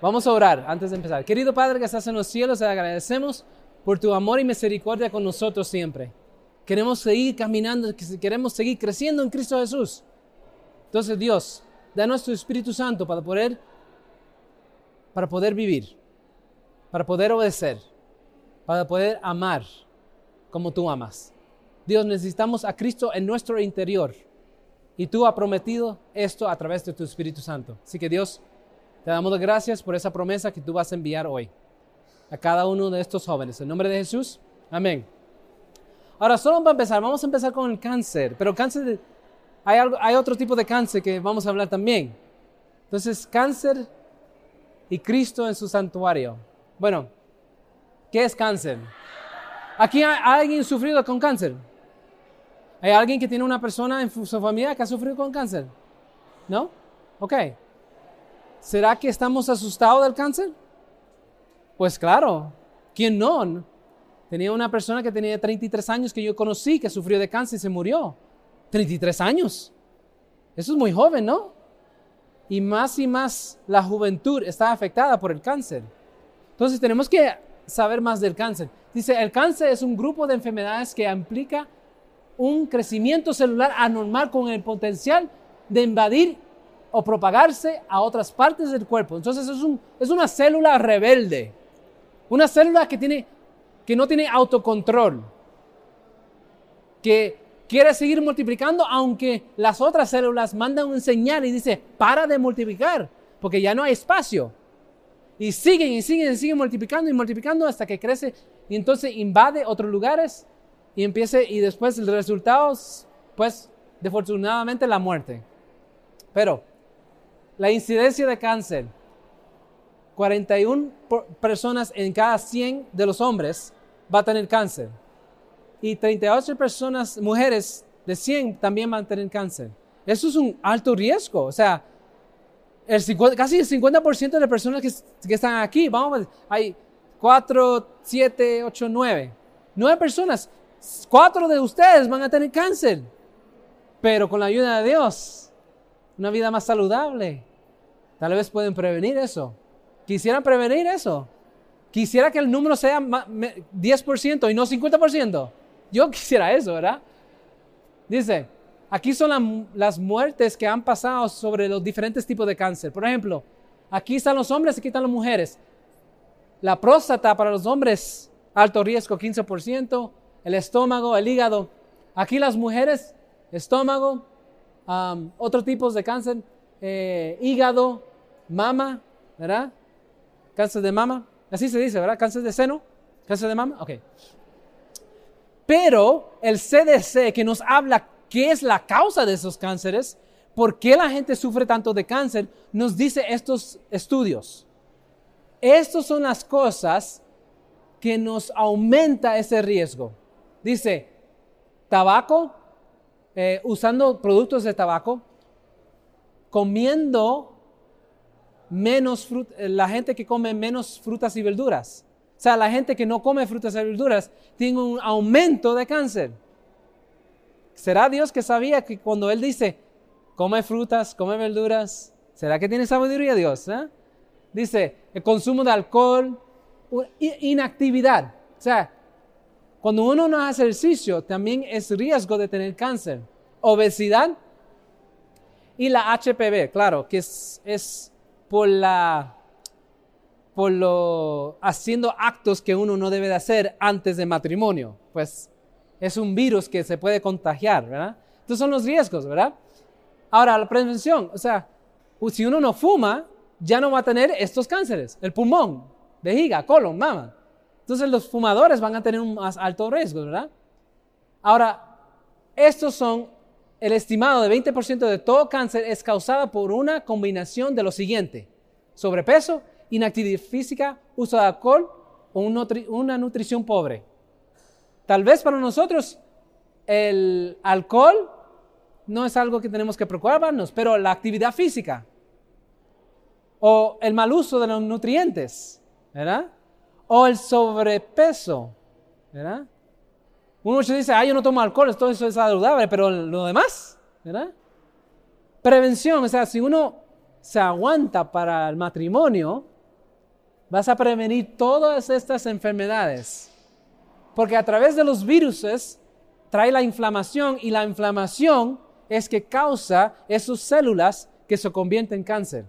Vamos a orar antes de empezar. Querido Padre que estás en los cielos, te agradecemos por tu amor y misericordia con nosotros siempre. Queremos seguir caminando, queremos seguir creciendo en Cristo Jesús. Entonces Dios, danos tu Espíritu Santo para poder, para poder vivir, para poder obedecer, para poder amar como tú amas. Dios, necesitamos a Cristo en nuestro interior. Y tú has prometido esto a través de tu Espíritu Santo. Así que Dios, te damos gracias por esa promesa que tú vas a enviar hoy a cada uno de estos jóvenes. En nombre de Jesús, amén. Ahora, solo para empezar, vamos a empezar con el cáncer, pero cáncer, hay, algo, hay otro tipo de cáncer que vamos a hablar también. Entonces, cáncer y Cristo en su santuario. Bueno, ¿qué es cáncer? ¿Aquí hay alguien sufrido con cáncer? ¿Hay alguien que tiene una persona en su familia que ha sufrido con cáncer? ¿No? Ok. ¿Será que estamos asustados del cáncer? Pues claro, ¿quién no? Tenía una persona que tenía 33 años que yo conocí que sufrió de cáncer y se murió. 33 años. Eso es muy joven, ¿no? Y más y más la juventud está afectada por el cáncer. Entonces tenemos que saber más del cáncer. Dice, el cáncer es un grupo de enfermedades que implica un crecimiento celular anormal con el potencial de invadir o propagarse a otras partes del cuerpo. Entonces es, un, es una célula rebelde, una célula que, tiene, que no tiene autocontrol, que quiere seguir multiplicando aunque las otras células mandan un señal y dice, para de multiplicar, porque ya no hay espacio. Y siguen y siguen y siguen multiplicando y multiplicando hasta que crece y entonces invade otros lugares y empiece y después el resultado, pues, desafortunadamente la muerte. Pero la incidencia de cáncer, 41 personas en cada 100 de los hombres va a tener cáncer. Y 38 personas, mujeres de 100 también van a tener cáncer. Eso es un alto riesgo. O sea, casi el 50% de las personas que, que, están aquí, vamos a ver, hay 4, 7, 8, 9. 9 personas. Cuatro de ustedes van a tener cáncer. Pero con la ayuda de Dios, una vida más saludable, Tal vez pueden prevenir eso. Quisieran prevenir eso. Quisiera que el número sea 10% y no 50%. Yo quisiera eso, ¿verdad? Dice, aquí son las muertes que han pasado sobre los diferentes tipos de cáncer. Por ejemplo, aquí están los hombres, aquí están las mujeres. La próstata para los hombres, alto riesgo, 15%. El estómago, el hígado. Aquí las mujeres, estómago, otros tipos de cáncer, eh, hígado, mama, ¿verdad? Cáncer de mama, así se dice, ¿verdad? Cáncer de seno, cáncer de mama, ok. Pero el CDC que nos habla qué es la causa de esos cánceres, por qué la gente sufre tanto de cáncer, nos dice estos estudios. Estas son las cosas que nos aumenta ese riesgo. Dice, tabaco, eh, usando productos de tabaco, comiendo menos eh, la gente que come menos frutas y verduras. O sea, la gente que no come frutas y verduras tiene un aumento de cáncer. ¿Será Dios que sabía que cuando Él dice, come frutas, come verduras, ¿será que tiene sabiduría Dios? Eh? Dice, el consumo de alcohol, inactividad. O sea, cuando uno no hace ejercicio, también es riesgo de tener cáncer. Obesidad y la HPV, claro, que es por la por lo haciendo actos que uno no debe de hacer antes de matrimonio. Pues es un virus que se puede contagiar, ¿verdad? Estos son los riesgos, ¿verdad? Ahora, la prevención, o sea, si uno no fuma, ya no va a tener estos cánceres, el pulmón, vejiga, colon, mama. Entonces los fumadores van a tener un más alto riesgo, ¿verdad? Ahora, estos son el estimado de 20% de todo cáncer es causado por una combinación de lo siguiente: sobrepeso, inactividad física, uso de alcohol o una nutrición pobre. Tal vez para nosotros el alcohol no es algo que tenemos que preocuparnos, pero la actividad física o el mal uso de los nutrientes, ¿verdad? O el sobrepeso, ¿verdad? Uno dice, ah, yo no tomo alcohol, todo eso es saludable, pero lo demás, ¿verdad? Prevención, o sea, si uno se aguanta para el matrimonio, vas a prevenir todas estas enfermedades. Porque a través de los virus trae la inflamación y la inflamación es que causa esas células que se convierten en cáncer.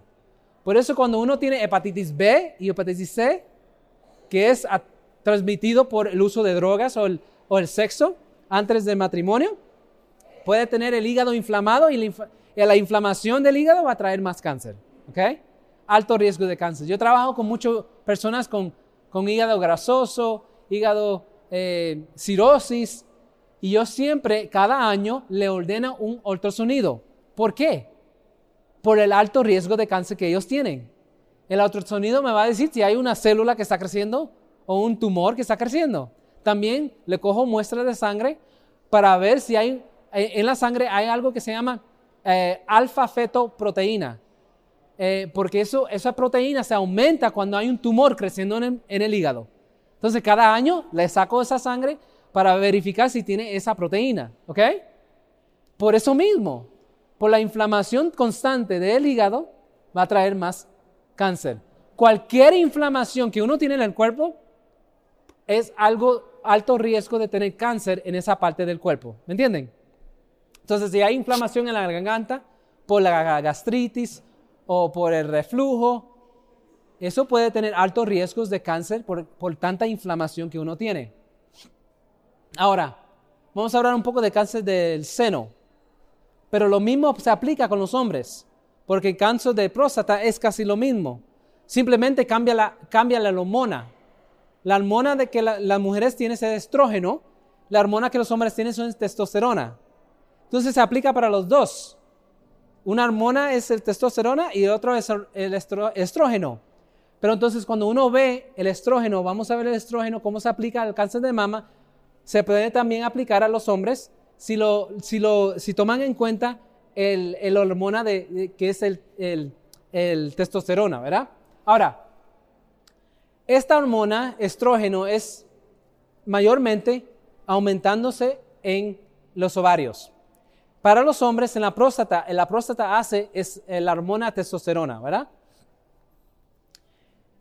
Por eso cuando uno tiene hepatitis B y hepatitis C, que es transmitido por el uso de drogas o el, sexo antes del matrimonio, puede tener el hígado inflamado y la, inflamación del hígado va a traer más cáncer. Alto riesgo de cáncer. Yo trabajo con muchas personas con, hígado grasoso, hígado eh, cirrosis, y yo siempre, cada año, le ordeno un ultrasonido. ¿Por qué? Por el alto riesgo de cáncer que ellos tienen. El ultrasonido me va a decir si hay una célula que está creciendo o un tumor que está creciendo. También le cojo muestras de sangre para ver si hay eh, en la sangre hay algo que se llama eh, alfa-fetoproteína. Eh, porque eso, esa proteína se aumenta cuando hay un tumor creciendo en el hígado. Entonces, cada año le saco esa sangre para verificar si tiene esa proteína, ¿ok? Por eso mismo, por la inflamación constante del hígado, va a traer más cáncer. Cualquier inflamación que uno tiene en el cuerpo es algo alto riesgo de tener cáncer en esa parte del cuerpo, ¿me entienden? Entonces, si hay inflamación en la garganta por la gastritis o por el reflujo, eso puede tener altos riesgos de cáncer por, por tanta inflamación que uno tiene. Ahora, vamos a hablar un poco de cáncer del seno, pero lo mismo se aplica con los hombres, porque el cáncer de próstata es casi lo mismo. Simplemente cambia la, cambia la hormona. La hormona de que las mujeres tienen es estrógeno, la hormona que los hombres tienen es testosterona. Entonces se aplica para los dos. Una hormona es el testosterona y otro es el estrógeno. Pero entonces cuando uno ve el estrógeno, vamos a ver el estrógeno, cómo se aplica al cáncer de mama, se puede también aplicar a los hombres si, lo, si, lo, si toman en cuenta el, el hormona de, que es el, el, el, testosterona, ¿verdad? Ahora, esta hormona, estrógeno, es mayormente aumentándose en los ovarios. Para los hombres, en la próstata, en la próstata hace es la hormona testosterona, ¿verdad?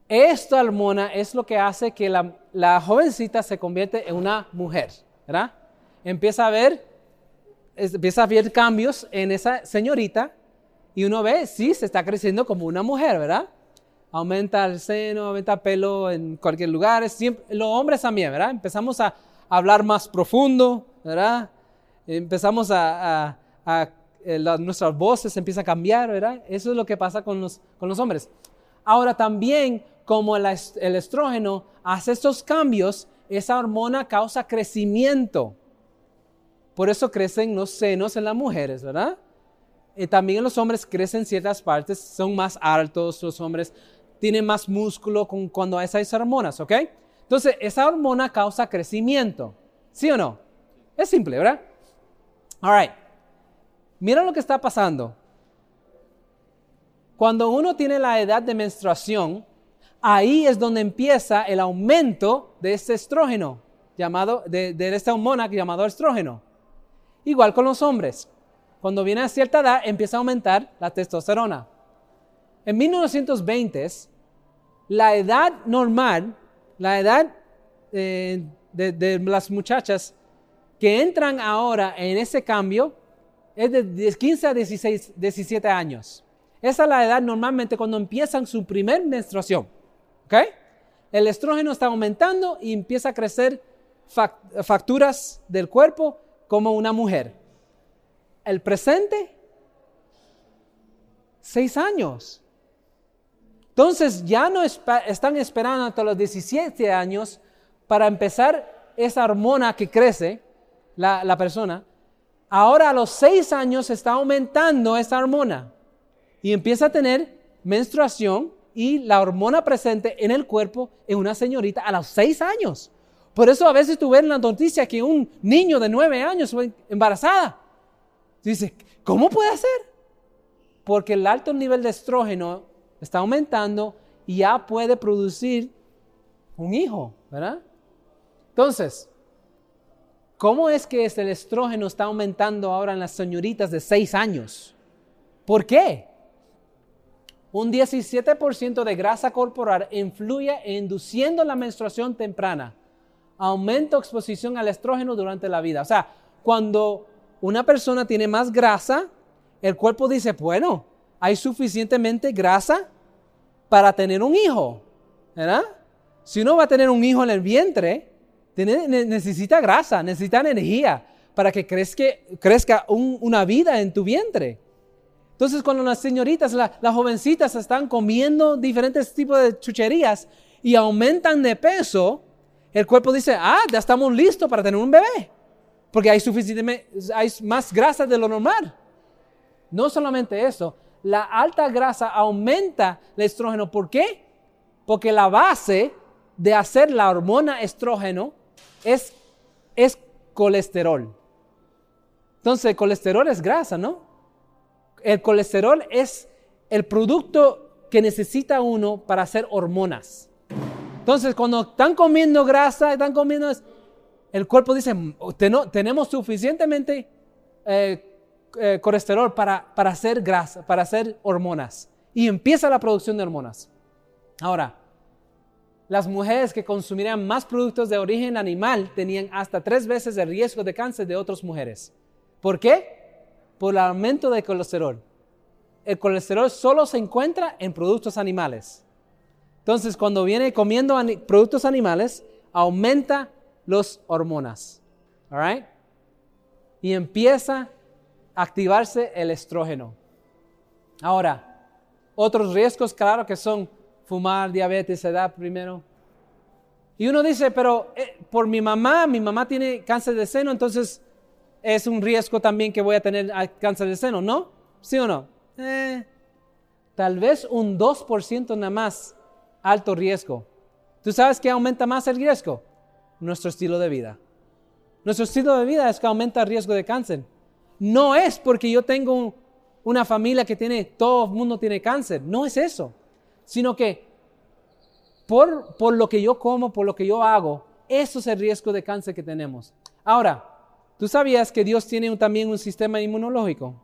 Esta hormona es lo que hace que la, jovencita se convierte en una mujer, ¿verdad? Empieza a ver, empieza a ver cambios en esa señorita y uno ve, sí, se está creciendo como una mujer, ¿verdad? Aumenta el seno, aumenta el pelo en cualquier lugar, siempre, los hombres también, ¿verdad? Empezamos a hablar más profundo, ¿verdad? Empezamos a, eh, nuestras voces empiezan a cambiar, ¿verdad? Eso es lo que pasa con los, con los hombres. Ahora también como el, estrógeno hace estos cambios, esa hormona causa crecimiento. Por eso crecen los senos en las mujeres, ¿verdad? Y también los hombres crecen ciertas partes, son más altos, los hombres tienen más músculo con, cuando esas hormonas, ¿ok? Entonces, esa hormona causa crecimiento, ¿sí o no? Es simple, ¿verdad? All right. Mira lo que está pasando. Cuando uno tiene la edad de menstruación, ahí es donde empieza el aumento de este estrógeno, llamado, de, esta hormona llamado estrógeno. Igual con los hombres. Cuando viene a cierta edad, empieza a aumentar la testosterona. En 1920, la edad normal, la edad eh, de, las muchachas que entran ahora en ese cambio es de 15 a 16, 17 años. Esa es la edad normalmente cuando empiezan su primer menstruación. El estrógeno está aumentando y empieza a crecer facturas del cuerpo como una mujer. El presente, seis años. Entonces ya no están esperando hasta los 17 años para empezar esa hormona que crece la, persona. Ahora a los seis años está aumentando esa hormona y empieza a tener menstruación y la hormona presente en el cuerpo en una señorita a los seis años. Por eso a veces tú ves en la noticia que un niño de nueve años fue embarazada. Dice, ¿cómo puede ser? Porque el alto nivel de estrógeno está aumentando y ya puede producir un hijo, ¿verdad? Entonces, ¿cómo es que el estrógeno está aumentando ahora en las señoritas de seis años? ¿Por qué? un 17% de grasa corporal influye en induciendo la menstruación temprana. Aumento exposición al estrógeno durante la vida. O sea, cuando una persona tiene más grasa, el cuerpo dice, bueno, hay suficientemente grasa para tener un hijo, ¿verdad? Si uno va a tener un hijo en el vientre, necesita grasa, necesita energía para que crezca, una vida en tu vientre. Entonces cuando las señoritas, las jovencitas están comiendo diferentes tipos de chucherías y aumentan de peso, el cuerpo dice, ah, ya estamos listos para tener un bebé, porque hay, suficientemente, hay más grasa de lo normal. No solamente eso, la alta grasa aumenta el estrógeno. ¿Por qué? Porque la base de hacer la hormona estrógeno es, es colesterol. Entonces, colesterol es grasa, ¿no? El colesterol es el producto que necesita uno para hacer hormonas. Entonces, cuando están comiendo grasa, están comiendo, el cuerpo dice, tenemos suficientemente eh, eh, colesterol para, para hacer grasa, para hacer hormonas. Y empieza la producción de hormonas. Ahora, las mujeres que consumirían más productos de origen animal tenían hasta tres veces el riesgo de cáncer de otras mujeres. ¿Por qué? Por el aumento de colesterol. El colesterol solo se encuentra en productos animales. Entonces, cuando viene comiendo productos animales, aumenta las hormonas. All Y empieza activarse el estrógeno. Ahora, otros riesgos, claro, que son fumar, diabetes, edad primero. Y uno dice, pero eh, por mi mamá, mi mamá tiene cáncer de seno, entonces es un riesgo también que voy a tener cáncer de seno, ¿no? ¿Sí o no? Eh, tal vez un 2% nada más alto riesgo. ¿Tú sabes qué aumenta más el riesgo? Nuestro estilo de vida. Nuestro estilo de vida es que aumenta el riesgo de cáncer. No es porque yo tengo una familia que tiene, todo el mundo tiene cáncer. No es eso. Sino que por, por lo que yo como, por lo que yo hago, eso es el riesgo de cáncer que tenemos. Ahora, ¿Tú sabías que Dios tiene también un sistema inmunológico?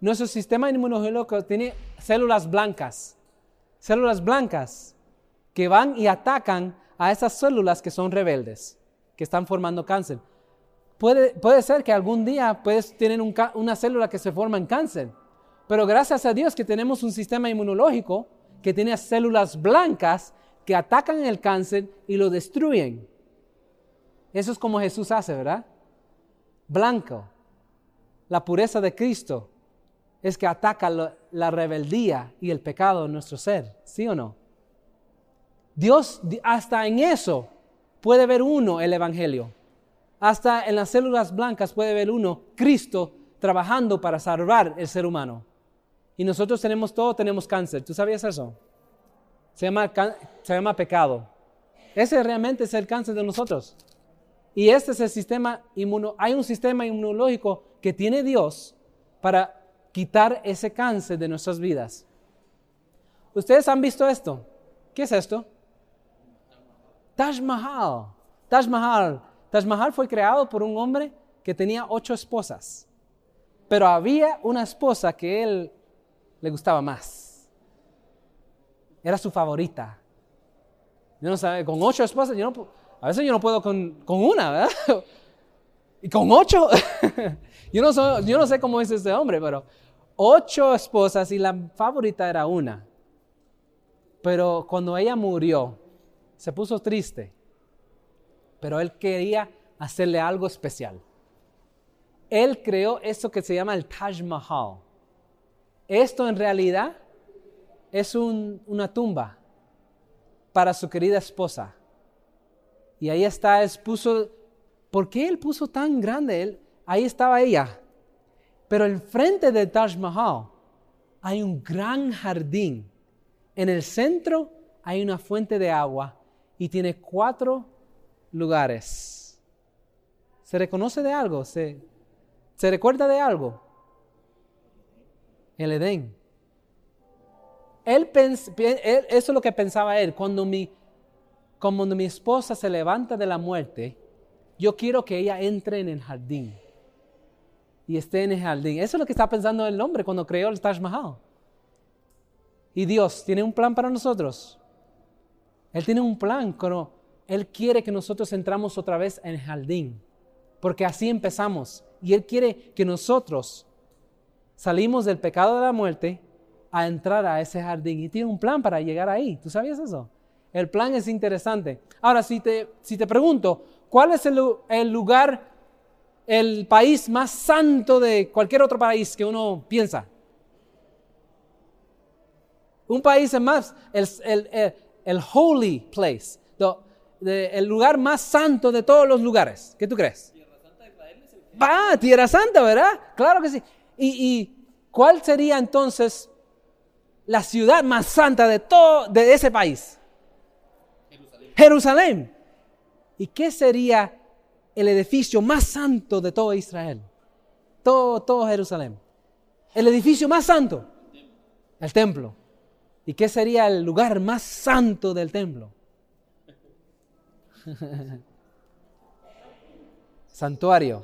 Nuestro sistema inmunológico tiene células blancas, células blancas que van y atacan a esas células que son rebeldes, que están formando cáncer. Puede, puede ser que algún día puedes tener una célula que se forma en cáncer, pero gracias a Dios que tenemos un sistema inmunológico que tiene células blancas que atacan el cáncer y lo destruyen. Eso es como Jesús hace, ¿verdad? Blanco. La pureza de Cristo es que ataca la rebeldía y el pecado en nuestro ser, ¿sí o no? Dios hasta en eso puede ver uno el Evangelio. Hasta en las células blancas puede ver uno Cristo trabajando para salvar el ser humano. Y nosotros tenemos todo, tenemos cáncer. ¿Tú sabías eso? Se llama, se llama pecado. Ese realmente es el cáncer de nosotros. Y este es el sistema inmuno. Hay un sistema inmunológico que tiene Dios para quitar ese cáncer de nuestras vidas. ¿Ustedes han visto esto? ¿Qué es esto? Taj Mahal. Taj Mahal. Taj Mahal fue creado por un hombre que tenía ocho esposas. Pero había una esposa que él le gustaba más. Era su favorita. Yo no sé, con ocho esposas, yo no, a veces yo no puedo con, una, ¿verdad? Y con ocho. yo, no yo no sé cómo es este hombre, pero ocho esposas y la favorita era una. Pero cuando ella murió, se puso triste. Pero él quería hacerle algo especial. Él creó esto que se llama el Taj Mahal. Esto en realidad es una tumba para su querida esposa. Y ahí está, él puso, ¿por qué él puso tan grande? Él, ahí estaba ella. Pero enfrente del Taj Mahal hay un gran jardín. En el centro hay una fuente de agua y tiene cuatro lugares. ¿Se reconoce de algo? ¿Se, se recuerda de algo? El Edén. Él, eso es lo que pensaba él. Cuando mi como mi esposa se levanta de la muerte, yo quiero que ella entre en el jardín y esté en el jardín. Eso es lo que está pensando el hombre cuando creó el Taj Mahal. Y Dios tiene un plan para nosotros. Él tiene un plan, pero Él quiere que nosotros entramos otra vez en el jardín, porque así empezamos. Y Él quiere que nosotros salimos del pecado de la muerte a entrar a ese jardín. Y tiene un plan para llegar ahí. ¿Tú sabías eso? El plan es interesante. Ahora, si te, si te pregunto, ¿cuál es el, lugar, el país más santo de cualquier otro país que uno piensa? Un país es más, el, el, el, holy place, el lugar más santo de todos los lugares. ¿Qué tú crees? Tierra Santa de Israel es el Ah, Tierra Santa, ¿verdad? Claro que sí. ¿Y, ¿Y, cuál sería entonces la ciudad más santa de todo de ese país? Jerusalén. Jerusalén. ¿Y qué sería el edificio más santo de todo Israel? Todo, todo Jerusalén. El edificio más santo. El templo. ¿Y qué sería el lugar más santo del templo? Santuario.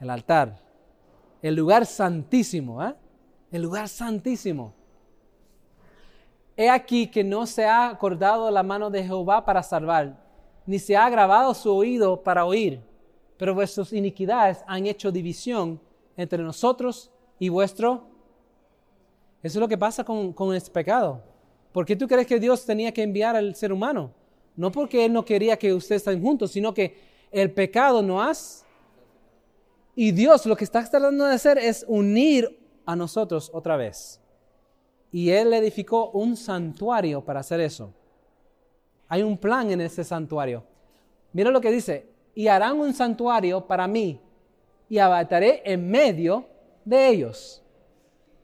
El altar. El lugar santísimo. ¿eh? El lugar santísimo. He aquí que no se ha acordado la mano de Jehová para salvar, ni se ha grabado su oído para oír, pero vuestras iniquidades han hecho división entre nosotros y vuestro eso es lo que pasa con, con este pecado. ¿Por qué tú crees que Dios tenía que enviar al ser humano? No porque Él no quería que ustedes estén juntos, sino que el pecado no hace. Y Dios lo que está tratando de hacer es unir a nosotros otra vez. Y Él edificó un santuario para hacer eso. Hay un plan en ese santuario. Mira lo que dice, y harán un santuario para mí y habitaré en medio de ellos.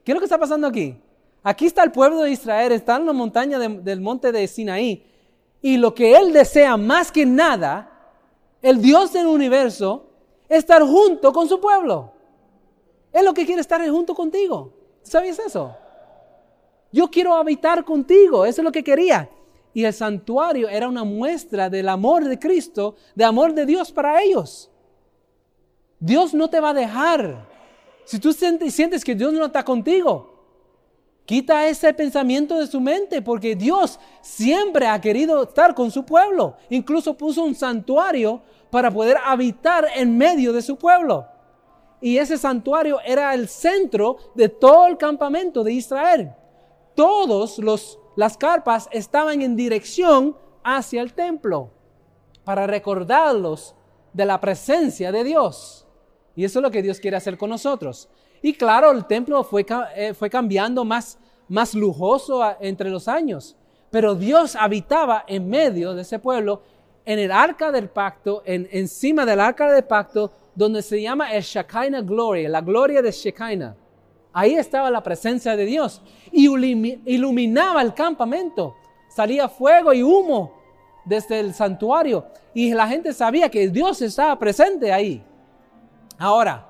¿Qué es lo que está pasando aquí? Aquí está el pueblo de Israel, está en la montaña del monte de Sinaí, y lo que él desea más que nada, el Dios del universo, es estar junto con su pueblo. Él lo que quiere estar junto contigo. ¿Sabías eso? Yo quiero habitar contigo, eso es lo que quería. Y el santuario era una muestra del amor de Cristo, de amor de Dios para ellos. Dios no te va a dejar si tú sientes que Dios no está contigo, quita ese pensamiento de su mente porque Dios siempre ha querido estar con su pueblo. Incluso puso un santuario para poder habitar en medio de su pueblo. Y ese santuario era el centro de todo el campamento de Israel. Todos los las carpas estaban en dirección hacia el templo para recordarlos de la presencia de Dios. Y eso es lo que Dios quiere hacer con nosotros. Y claro, el templo fue, eh, fue cambiando más, más lujoso entre los años. Pero Dios habitaba en medio de ese pueblo, en el arca del pacto, en, encima del arca del pacto, donde se llama el Shekinah Glory, la gloria de Shekinah. Ahí estaba la presencia de Dios y iluminaba el campamento. Salía fuego y humo desde el santuario y la gente sabía que Dios estaba presente ahí. Ahora,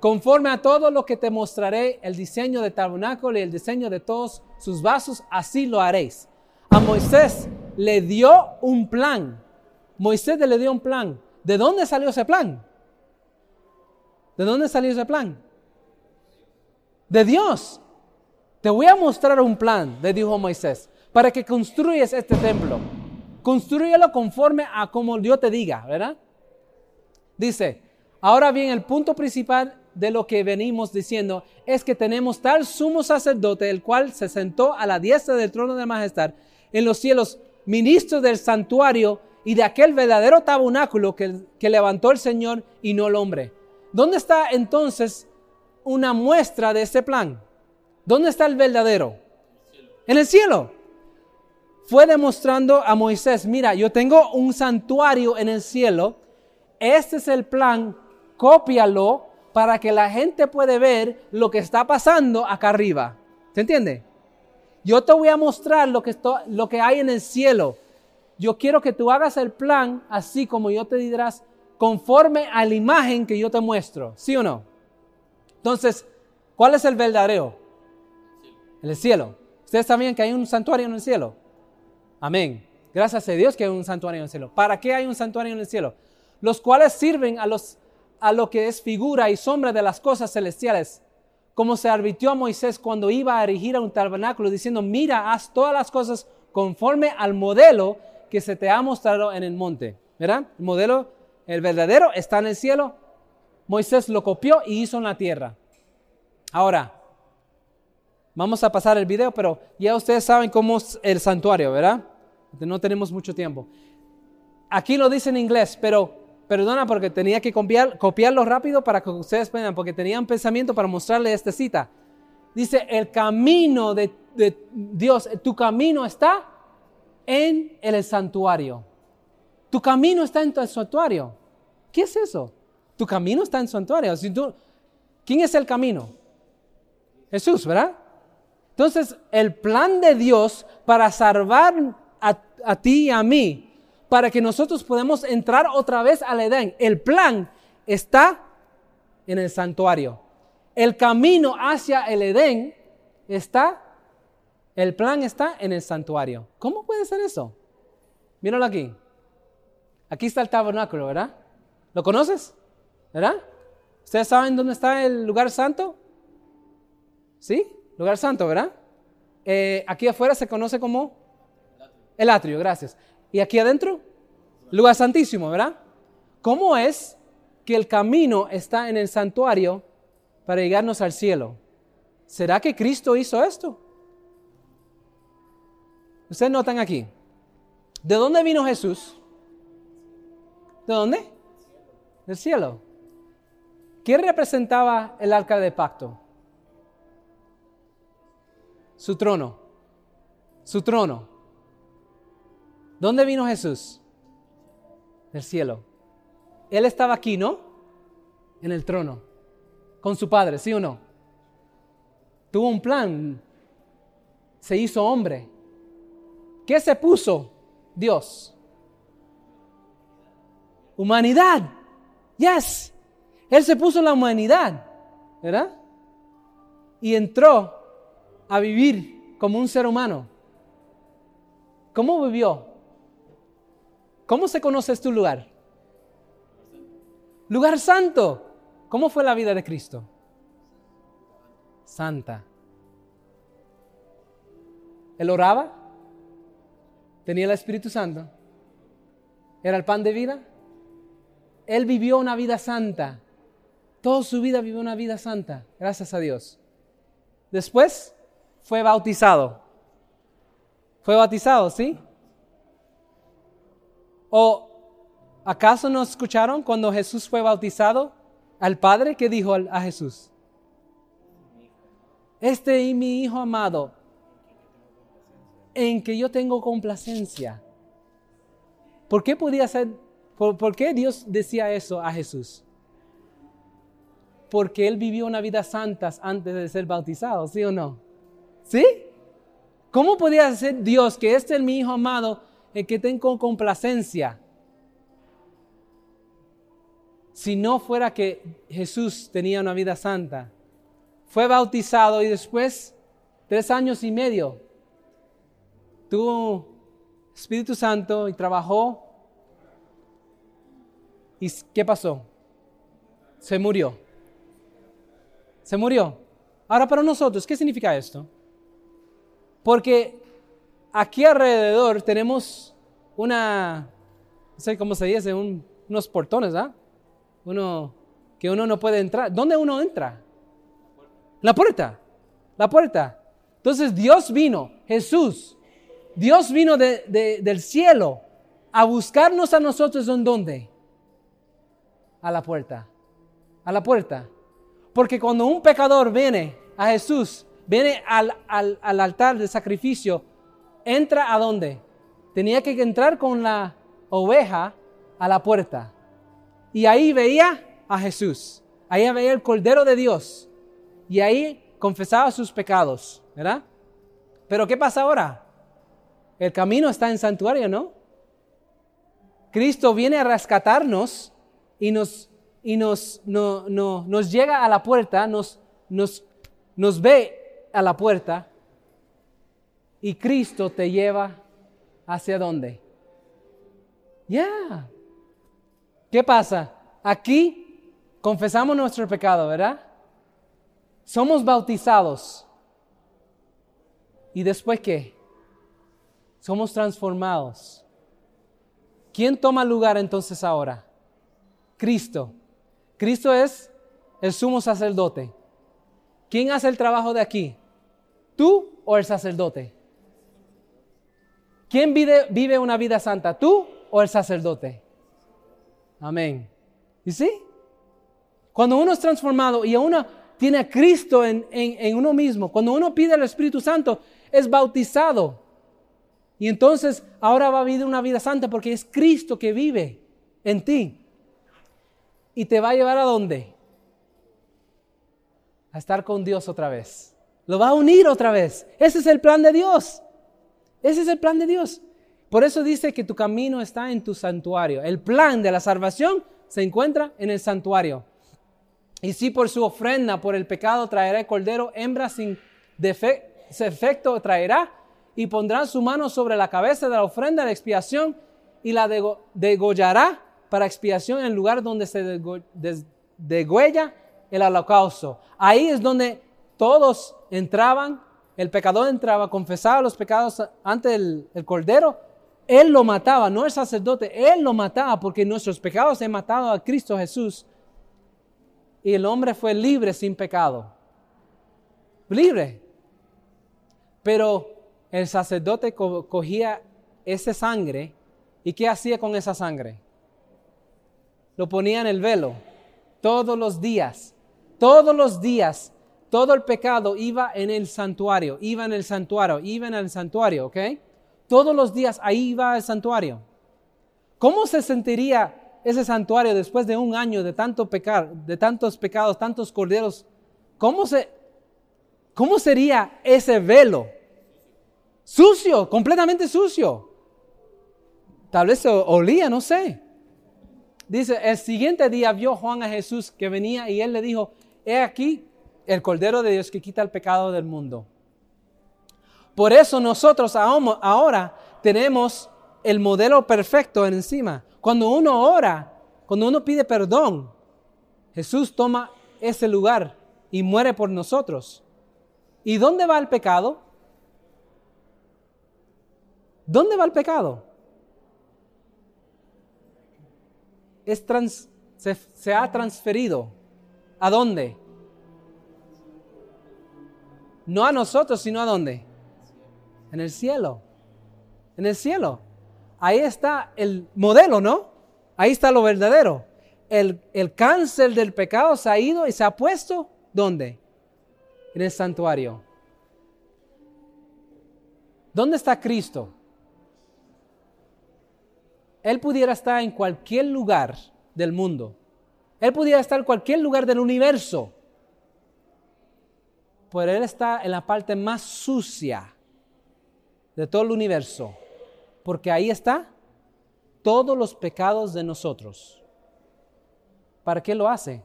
conforme a todo lo que te mostraré, el diseño del tabernáculo y el diseño de todos sus vasos, así lo haréis. A Moisés le dio un plan. Moisés le dio un plan. ¿De dónde salió ese plan? ¿De dónde salió ese plan? De Dios. Te voy a mostrar un plan, le dijo Moisés, para que construyas este templo. Construyelo conforme a como Dios te diga, ¿verdad? Dice, Ahora bien, el punto principal de lo que venimos diciendo es que tenemos tal sumo sacerdote, el cual se sentó a la diestra del trono de majestad en los cielos, ministro del santuario y de aquel verdadero tabernáculo que, que levantó el Señor y no el hombre. ¿Dónde está entonces una muestra de ese plan? ¿Dónde está el verdadero? En el cielo. Fue demostrando a Moisés, mira, yo tengo un santuario en el cielo. Este es el plan cópialo para que la gente pueda ver lo que está pasando acá arriba. ¿Se entiende? Yo te voy a mostrar lo que, lo que hay en el cielo. Yo quiero que tú hagas el plan así como yo te dirás, conforme a la imagen que yo te muestro. ¿Sí o no? Entonces, ¿cuál es el verdadero? El cielo. Ustedes saben que hay un santuario en el cielo. Amén. Gracias a Dios que hay un santuario en el cielo. ¿Para qué hay un santuario en el cielo? Los cuales sirven a los a lo que es figura y sombra de las cosas celestiales, como se advirtió a Moisés cuando iba a erigir un tabernáculo, diciendo, mira, haz todas las cosas conforme al modelo que se te ha mostrado en el monte. ¿Verdad? El modelo, el verdadero, está en el cielo. Moisés lo copió y hizo en la tierra. Ahora, vamos a pasar el video, pero ya ustedes saben cómo es el santuario, ¿verdad? No tenemos mucho tiempo. Aquí lo dice en inglés, pero Perdona porque tenía que copiarlo rápido para que ustedes puedan, porque tenía un pensamiento para mostrarle esta cita. Dice, el camino de, Dios, tu camino está en el santuario. Tu camino está en el santuario. ¿Qué es eso? Tu camino está en el santuario. ¿Quién es el camino? Jesús, ¿verdad? Entonces, el plan de Dios para salvar a ti y a mí para que nosotros podamos entrar otra vez al Edén. El plan está en el santuario. El camino hacia el Edén está, el plan está en el santuario. ¿Cómo puede ser eso? Míralo aquí. Aquí está el tabernáculo, ¿verdad? ¿Lo conoces? ¿Verdad? ¿Ustedes saben dónde está el lugar santo? ¿Sí? Lugar santo, ¿verdad? Eh, aquí afuera se conoce como el atrio, gracias. ¿Y aquí adentro? Lugar santísimo, ¿verdad? ¿Cómo es que el camino está en el santuario para llegarnos al cielo? ¿Será que Cristo hizo esto? Ustedes notan aquí. ¿De dónde vino Jesús? ¿De dónde? Del cielo. ¿Quién representaba el arca de pacto? Su trono. Su trono. ¿Dónde vino Jesús? Del cielo. Él estaba aquí, ¿no? En el trono, con su Padre, ¿sí o no? Tuvo un plan, se hizo hombre. ¿Qué se puso Dios? Humanidad. Yes. Él se puso la humanidad, ¿verdad? Y entró a vivir como un ser humano. ¿Cómo vivió? ¿Cómo se conoce este lugar? Lugar santo. ¿Cómo fue la vida de Cristo? Santa. Él oraba, tenía el Espíritu Santo, era el pan de vida. Él vivió una vida santa. Toda su vida vivió una vida santa, gracias a Dios. Después fue bautizado. Fue bautizado, ¿sí? ¿O acaso no escucharon cuando Jesús fue bautizado al Padre que dijo a Jesús? Este es mi Hijo amado, en que yo tengo complacencia. ¿Por qué podía ser, por, qué Dios decía eso a Jesús? Porque Él vivió una vida santa antes de ser bautizado, ¿sí o no? ¿Sí? ¿Cómo podía ser Dios que este es mi Hijo amado en que tengo complacencia. Si no fuera que Jesús tenía una vida santa, fue bautizado y después, tres años y medio, tuvo Espíritu Santo y trabajó. ¿Y qué pasó? Se murió. Se murió. Ahora para nosotros, ¿qué significa esto? Porque aquí alrededor tenemos una, no sé cómo se dice, unos portones, ¿ah? Uno, que uno no puede entrar. ¿Dónde uno entra? La puerta. La puerta. Entonces Dios vino, Jesús, Dios vino del cielo a buscarnos a nosotros en dónde? A la puerta. A la puerta. Porque cuando un pecador viene a Jesús, viene al, al, al altar de sacrificio, entra a dónde? Tenía que entrar con la oveja a la puerta. Y ahí veía a Jesús. Ahí veía el Cordero de Dios. Y ahí confesaba sus pecados, ¿verdad? Pero ¿qué pasa ahora? El camino está en santuario, ¿no? Cristo viene a rescatarnos y nos, y nos, no, no, nos llega a la puerta, nos, nos, nos ve a la puerta y Cristo te lleva hacia dónde? Ya. ¿Qué pasa? Aquí confesamos nuestro pecado, ¿verdad? somos bautizados. ¿Y después qué? Somos transformados. ¿Quién toma lugar entonces ahora? Cristo. Cristo es el sumo sacerdote. ¿Quién hace el trabajo de aquí? ¿Tú o el sacerdote? ¿Quién vive, una vida santa? ¿Tú o el sacerdote? Amén. ¿Y sí? Cuando uno es transformado y uno tiene a Cristo en, en uno mismo, cuando uno pide al Espíritu Santo, es bautizado. Y entonces ahora va a vivir una vida santa porque es Cristo que vive en ti. ¿Y te va a llevar a dónde? A estar con Dios otra vez. Lo va a unir otra vez. Ese es el plan de Dios. Ese es el plan de Dios. Por eso dice que tu camino está en tu santuario. El plan de la salvación se encuentra en el santuario. Y si por su ofrenda por el pecado traerá el cordero, hembra sin defecto traerá y pondrá su mano sobre la cabeza de la ofrenda de expiación y la degollará para expiación en el lugar donde se degüella el holocausto. Ahí es donde todos entraban el pecador entraba, confesaba los pecados ante el, cordero, él lo mataba, no el sacerdote, él lo mataba porque nuestros pecados han matado a Cristo Jesús. Y el hombre fue libre sin pecado. Libre. Pero el sacerdote cogía esa sangre y ¿qué hacía con esa sangre? Lo ponía en el velo todos los días. Todos los días todo el pecado iba en el santuario, iba en el santuario, iba en el santuario, ¿ok? Todos los días ahí iba el santuario. ¿Cómo se sentiría ese santuario después de un año de tanto pecar, de tantos pecados, tantos corderos? ¿Cómo, se, cómo sería ese velo? Sucio, completamente sucio. Tal vez se olía, no sé. Dice, el siguiente día vio Juan a Jesús que venía y él le dijo, he aquí el Cordero de Dios que quita el pecado del mundo. Por eso nosotros ahora tenemos el modelo perfecto encima. Cuando uno ora, cuando uno pide perdón, Jesús toma ese lugar y muere por nosotros. ¿Y dónde va el pecado? ¿Dónde va el pecado? Se, se ha transferido. ¿A dónde? No a nosotros, sino a dónde? En el cielo. En el cielo. Ahí está el modelo, ¿no? Ahí está lo verdadero. El, el cáncer del pecado se ha ido y se ha puesto ¿dónde? En el santuario. ¿Dónde está Cristo? Él pudiera estar en cualquier lugar del mundo. Él pudiera estar en cualquier lugar del universo pero Él está en la parte más sucia de todo el universo, porque ahí está todos los pecados de nosotros. ¿Para qué lo hace?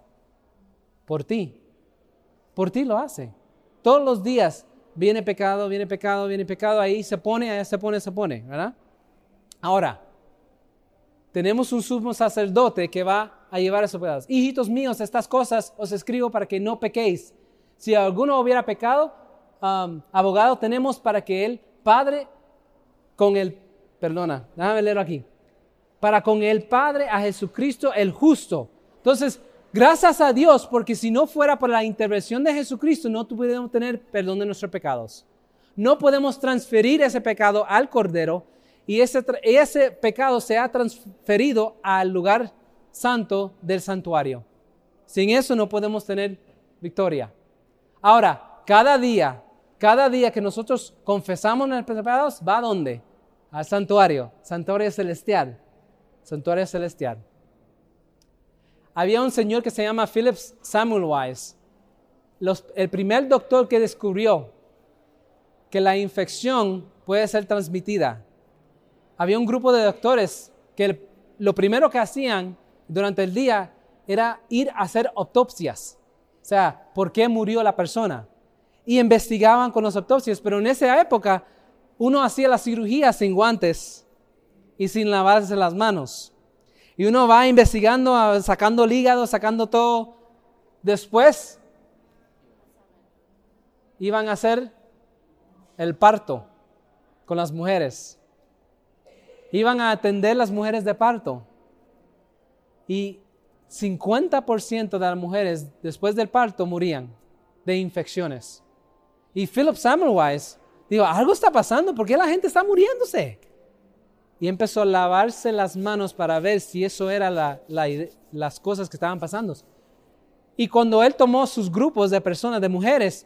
Por ti. Por ti lo hace. Todos los días viene pecado, viene pecado, viene pecado, ahí se pone, ahí se pone, se pone. Ahora, tenemos un sumo sacerdote que va a llevar esos pecados. Hijitos míos, estas cosas os escribo para que no pequéis. Si alguno hubiera pecado, um, abogado tenemos para que el Padre con el, perdona, déjame leerlo aquí, para con el Padre a Jesucristo el justo. Entonces, gracias a Dios, porque si no fuera por la intervención de Jesucristo, no pudiéramos tener perdón de nuestros pecados. No podemos transferir ese pecado al Cordero y ese, ese pecado se ha transferido al lugar santo del santuario. Sin eso no podemos tener victoria. Ahora, cada día, cada día que nosotros confesamos nuestros pecados, ¿va a dónde? Al santuario, santuario celestial, santuario celestial. Había un señor que se llama Philip Samuel Wise, el primer doctor que descubrió que la infección puede ser transmitida. Había un grupo de doctores que lo primero que hacían durante el día era ir a hacer autopsias o sea, ¿por qué murió la persona? Y investigaban con las autopsias, pero en esa época uno hacía la cirugía sin guantes y sin lavarse las manos. Y uno va investigando, sacando el hígado, sacando todo. Después, iban a hacer el parto con las mujeres. Iban a atender las mujeres de parto. Y 50% de las mujeres después del parto morían de infecciones. Y Philip Semmelweis dijo, algo está pasando, ¿por qué la gente está muriéndose? Y empezó a lavarse las manos para ver si eso era las cosas que estaban pasando. Y cuando él tomó sus grupos de personas, de mujeres,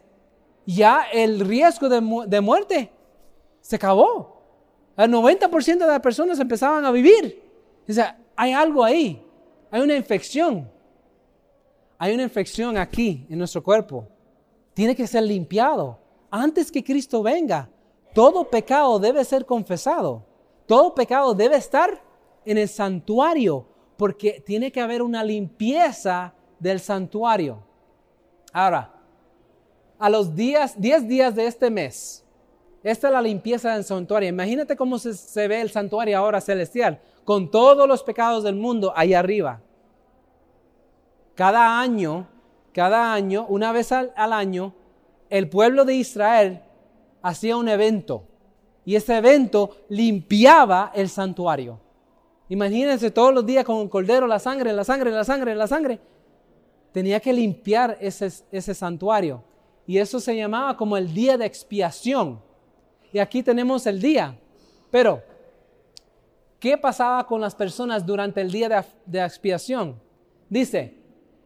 ya el riesgo de, de muerte se acabó. El 90% de las personas empezaban a vivir. O sea, hay algo ahí. Hay una infección. Hay una infección aquí en nuestro cuerpo. Tiene que ser limpiado. Antes que Cristo venga, todo pecado debe ser confesado. Todo pecado debe estar en el santuario porque tiene que haber una limpieza del santuario. Ahora, a los días, 10 días de este mes, esta es la limpieza del santuario. Imagínate cómo se, se, ve el santuario ahora celestial, con todos los pecados del mundo ahí arriba. Cada año, cada año, una vez al, año, el pueblo de Israel hacía un evento y ese evento limpiaba el santuario. Imagínense todos los días con el cordero, la sangre, la sangre, la sangre, la sangre. Tenía que limpiar ese, ese santuario. Y eso se llamaba como el día de expiación. Y aquí tenemos el día. Pero, ¿qué pasaba con las personas durante el día de, expiación? Dice,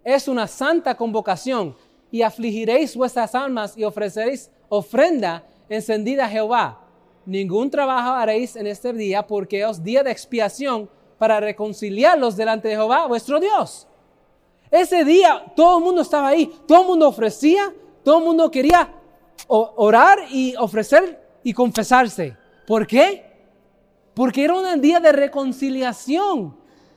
es una santa convocación y afligiréis vuestras almas y ofreceréis ofrenda encendida a Jehová. Ningún trabajo haréis en este día porque es día de expiación para reconciliarlos delante de Jehová, vuestro Dios. Ese día todo el mundo estaba ahí, todo el mundo ofrecía, todo el mundo quería orar y ofrecer y confesarse. ¿Por qué? Porque era un día de reconciliación,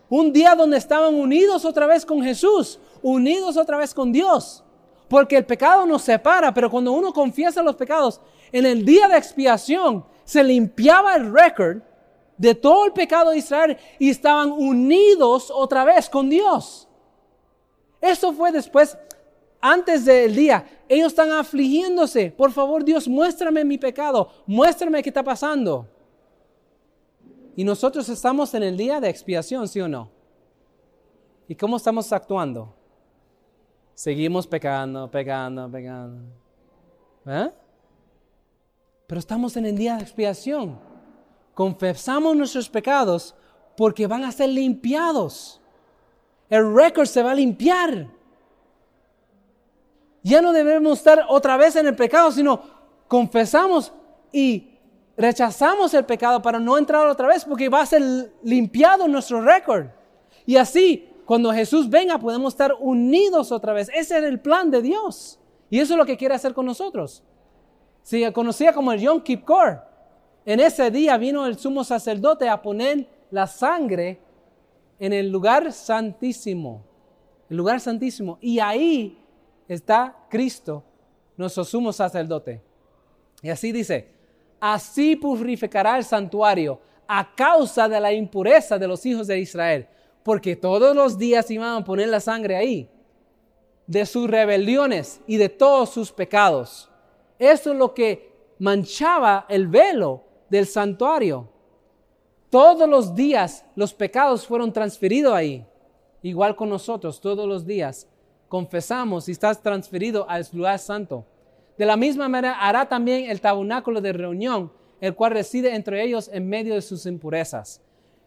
un día donde estaban unidos otra vez con Jesús, unidos otra vez con Dios. Porque el pecado nos separa, pero cuando uno confiesa los pecados, en el día de expiación se limpiaba el récord de todo el pecado de Israel y estaban unidos otra vez con Dios. Eso fue después, antes del día. Ellos están afligiéndose. Por favor, Dios, muéstrame mi pecado. Muéstrame qué está pasando. Y nosotros estamos en el día de expiación, ¿sí o no? ¿Y cómo estamos actuando? Seguimos pecando, pecando, pecando. ¿Eh? Pero estamos en el día de expiación. Confesamos nuestros pecados porque van a ser limpiados. El récord se va a limpiar. Ya no debemos estar otra vez en el pecado, sino confesamos y rechazamos el pecado para no entrar otra vez porque va a ser limpiado nuestro récord. Y así cuando Jesús venga podemos estar unidos otra vez. Ese es el plan de Dios. Y eso es lo que quiere hacer con nosotros. Se conocía como el Yom Kippur. En ese día vino el sumo sacerdote a poner la sangre en el lugar santísimo. El lugar santísimo. Y ahí está Cristo, nuestro sumo sacerdote. Y así dice, así purificará el santuario a causa de la impureza de los hijos de Israel porque todos los días iban a poner la sangre ahí, de sus rebeliones y de todos sus pecados. Eso es lo que manchaba el velo del santuario. Todos los días los pecados fueron transferidos ahí. Igual con nosotros, todos los días confesamos y estás transferido al lugar santo. De la misma manera hará también el tabernáculo de reunión, el cual reside entre ellos en medio de sus impurezas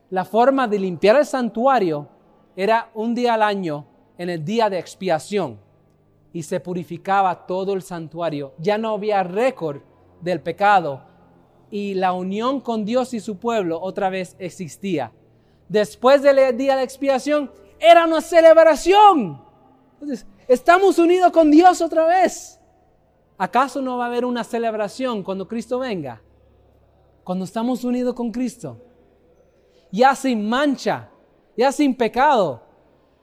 la forma de limpiar el santuario era un día al año en el día de expiación y se purificaba todo el santuario. Ya no había récord del pecado y la unión con Dios y su pueblo otra vez existía. Después del día de expiación era una celebración. Entonces, estamos unidos con Dios otra vez. ¿Acaso no va a haber una celebración cuando Cristo venga? Cuando estamos unidos con Cristo ya sin mancha, ya sin pecado.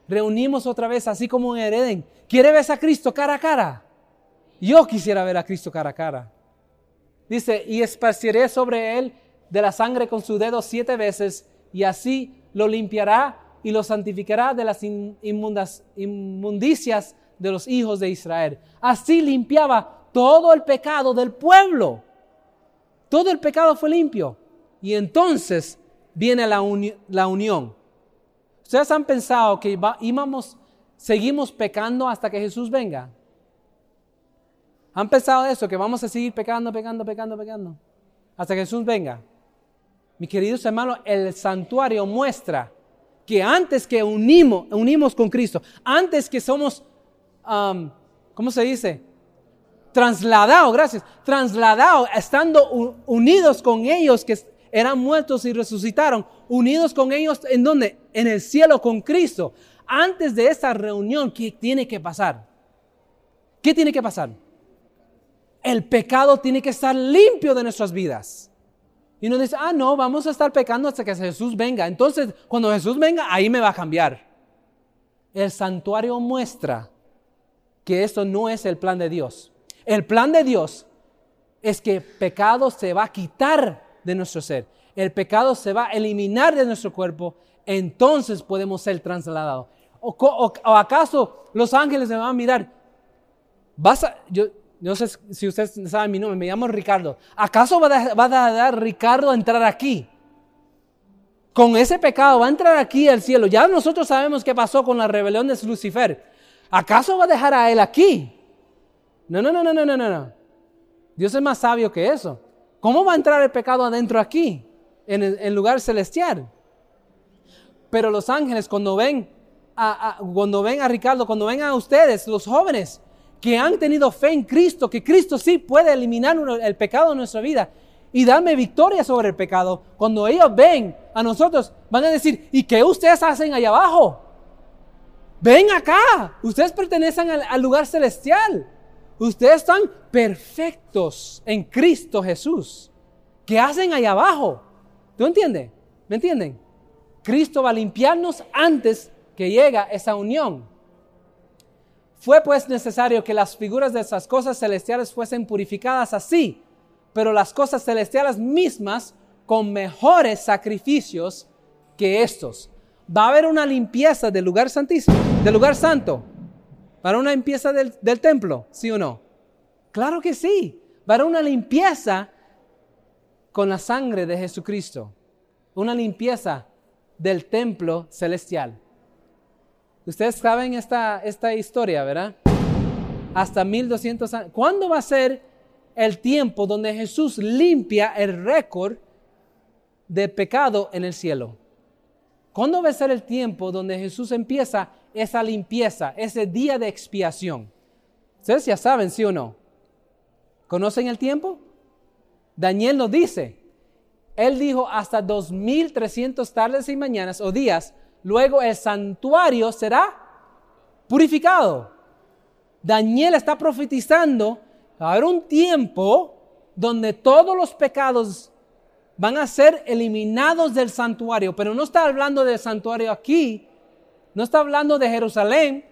Reunimos otra vez, así como en Edén. ¿Quiere ver a Cristo cara a cara? Yo quisiera ver a Cristo cara a cara. Dice, y esparciré sobre él de la sangre con su dedo siete veces, y así lo limpiará y lo santificará de las inmundicias de los hijos de Israel. Así limpiaba todo el pecado del pueblo. Todo el pecado fue limpio. Y entonces viene la, unión. ¿Ustedes han pensado que íbamos, seguimos pecando hasta que Jesús venga? ¿Han pensado eso? Que vamos a seguir pecando, pecando, pecando, pecando. Hasta que Jesús venga. Mi queridos hermanos, el santuario muestra que antes que unimos, unimos con Cristo, antes que somos, ¿cómo se dice? Trasladados, gracias, trasladados, estando unidos con ellos que eran muertos y resucitaron, unidos con ellos en donde? En el cielo con Cristo. Antes de esa reunión, ¿qué tiene que pasar? ¿Qué tiene que pasar? El pecado tiene que estar limpio de nuestras vidas. Y uno dice, ah, no, vamos a estar pecando hasta que Jesús venga. Entonces, cuando Jesús venga, ahí me va a cambiar. El santuario muestra que esto no es el plan de Dios. El plan de Dios es que pecado se va a quitar de nuestro ser. El pecado se va a eliminar de nuestro cuerpo. Entonces podemos ser trasladados. ¿O, acaso los ángeles me van a mirar? Vas a, yo, no sé si ustedes saben mi nombre, me llamo Ricardo. ¿Acaso va a, dar Ricardo a entrar aquí? Con ese pecado va a entrar aquí al cielo. Ya nosotros sabemos qué pasó con la rebelión de Lucifer. ¿Acaso va a dejar a él aquí? No, no, no, no, no, no, no. Dios es más sabio que eso. ¿Cómo va a entrar el pecado adentro aquí, en el lugar celestial? Pero los ángeles cuando ven a, cuando ven a Ricardo, cuando ven a ustedes, los jóvenes, que han tenido fe en Cristo, que Cristo sí puede eliminar el pecado de nuestra vida y darme victoria sobre el pecado, cuando ellos ven a nosotros, van a decir, ¿y qué ustedes hacen allá abajo? Ven acá, ustedes pertenecen al, lugar celestial. Ustedes están perfectos en Cristo Jesús. ¿Qué hacen allá abajo? ¿Tú entiendes? ¿Me entienden? Cristo va a limpiarnos antes que llega esa unión. Fue pues necesario que las figuras de esas cosas celestiales fuesen purificadas así, pero las cosas celestiales mismas con mejores sacrificios que estos. Va a haber una limpieza del lugar santísimo, del lugar santo. ¿Para una limpieza del, templo? ¿Sí o no? Claro que sí. Va a haber una limpieza con la sangre de Jesucristo. Una limpieza del templo celestial. Ustedes saben esta, esta historia, ¿verdad? Hasta 1200 años. ¿Cuándo va a ser el tiempo donde Jesús limpia el récord de pecado en el cielo? ¿Cuándo va a ser el tiempo donde Jesús empieza esa limpieza, ese día de expiación? Ustedes ya saben, ¿sí o no? ¿Conocen el tiempo? Daniel nos dice, él dijo hasta 2300 tardes y mañanas o días luego el santuario será purificado. Daniel está profetizando, a un tiempo donde todos los pecados van a ser eliminados del santuario, pero no está hablando del santuario aquí, no está hablando de Jerusalén,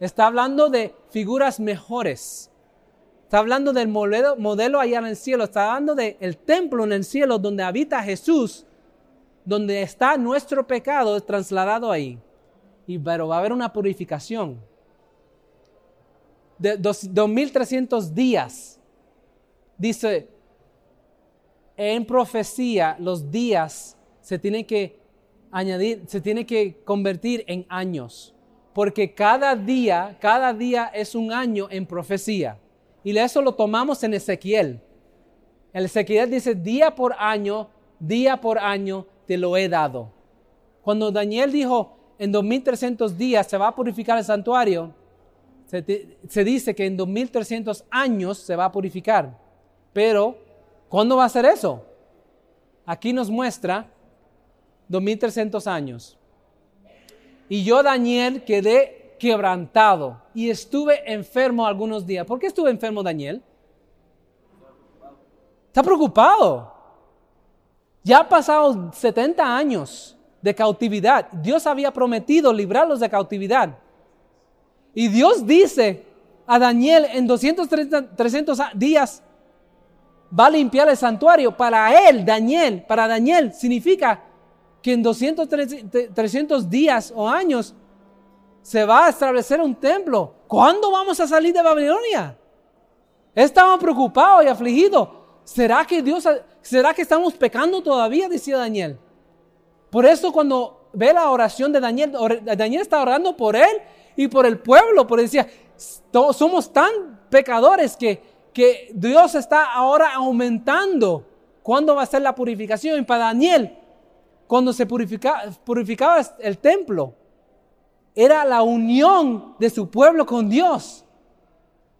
está hablando de figuras mejores. Está hablando del modelo, modelo allá en el cielo, está hablando del templo en el cielo donde habita Jesús donde está nuestro pecado trasladado ahí. Y, pero va a haber una purificación. De 2300 días. Dice, en profecía los días se tienen que añadir, se tienen que convertir en años. Porque cada día, cada día es un año en profecía. Y eso lo tomamos en Ezequiel. El Ezequiel dice día por año, día por año, te lo he dado. Cuando Daniel dijo, en 2300 días se va a purificar el santuario, se, dice que en 2300 años se va a purificar. Pero, ¿cuándo va a ser eso? Aquí nos muestra 2300 años. Y yo, Daniel, quedé quebrantado y estuve enfermo algunos días. ¿Por qué estuve enfermo, Daniel? Está preocupado. Ya han pasado 70 años de cautividad. Dios había prometido librarlos de cautividad. Y Dios dice a Daniel en 230, 300 días va a limpiar el santuario. Para él, Daniel, para Daniel significa que en 200, 300 días o años se va a establecer un templo. ¿Cuándo vamos a salir de Babilonia? Estaba preocupado y afligido. ¿Será que Dios, será que estamos pecando todavía? Decía Daniel. Por eso cuando ve la oración de Daniel, Daniel está orando por él y por el pueblo, porque decía, somos tan pecadores que, que Dios está ahora aumentando. ¿Cuándo va a ser la purificación? Y para Daniel, cuando se purificaba el templo, era la unión de su pueblo con Dios.